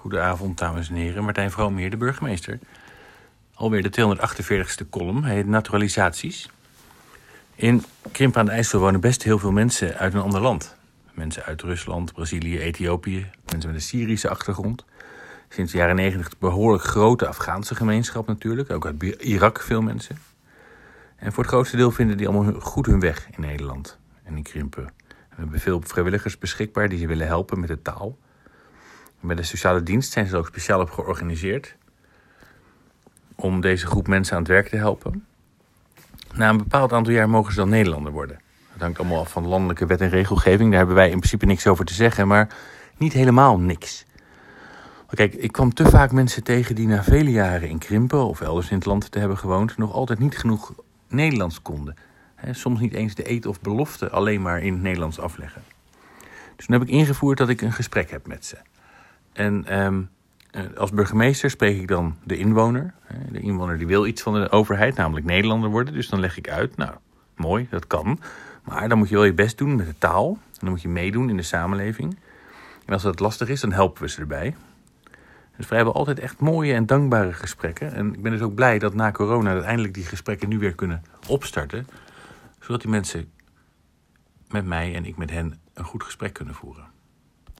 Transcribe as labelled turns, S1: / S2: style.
S1: Goedenavond, dames en heren. Martijn Vroomeer, de burgemeester. Alweer de 248ste column, heet Naturalisaties. In Krimp aan de IJssel wonen best heel veel mensen uit een ander land. Mensen uit Rusland, Brazilië, Ethiopië, mensen met een Syrische achtergrond. Sinds de jaren 90 behoorlijk grote Afghaanse gemeenschap natuurlijk. Ook uit Irak veel mensen. En voor het grootste deel vinden die allemaal goed hun weg in Nederland en in Krimpen. We hebben veel vrijwilligers beschikbaar die ze willen helpen met de taal. Met de sociale dienst zijn ze er ook speciaal op georganiseerd. Om deze groep mensen aan het werk te helpen. Na een bepaald aantal jaar mogen ze dan Nederlander worden. Dat hangt allemaal af van landelijke wet en regelgeving. Daar hebben wij in principe niks over te zeggen, maar niet helemaal niks. Kijk, ik kwam te vaak mensen tegen die na vele jaren in Krimpen of elders in het land te hebben gewoond, nog altijd niet genoeg Nederlands konden. soms niet eens de eet of belofte alleen maar in het Nederlands afleggen. Dus toen heb ik ingevoerd dat ik een gesprek heb met ze. En ehm, eh, als burgemeester spreek ik dan de inwoner. De inwoner die wil iets van de overheid, namelijk Nederlander worden. Dus dan leg ik uit, nou, mooi, dat kan. Maar dan moet je wel je best doen met de taal. En dan moet je meedoen in de samenleving. En als dat lastig is, dan helpen we ze erbij. Dus we hebben altijd echt mooie en dankbare gesprekken. En ik ben dus ook blij dat na corona uiteindelijk die gesprekken nu weer kunnen opstarten. Zodat die mensen met mij en ik met hen een goed gesprek kunnen voeren.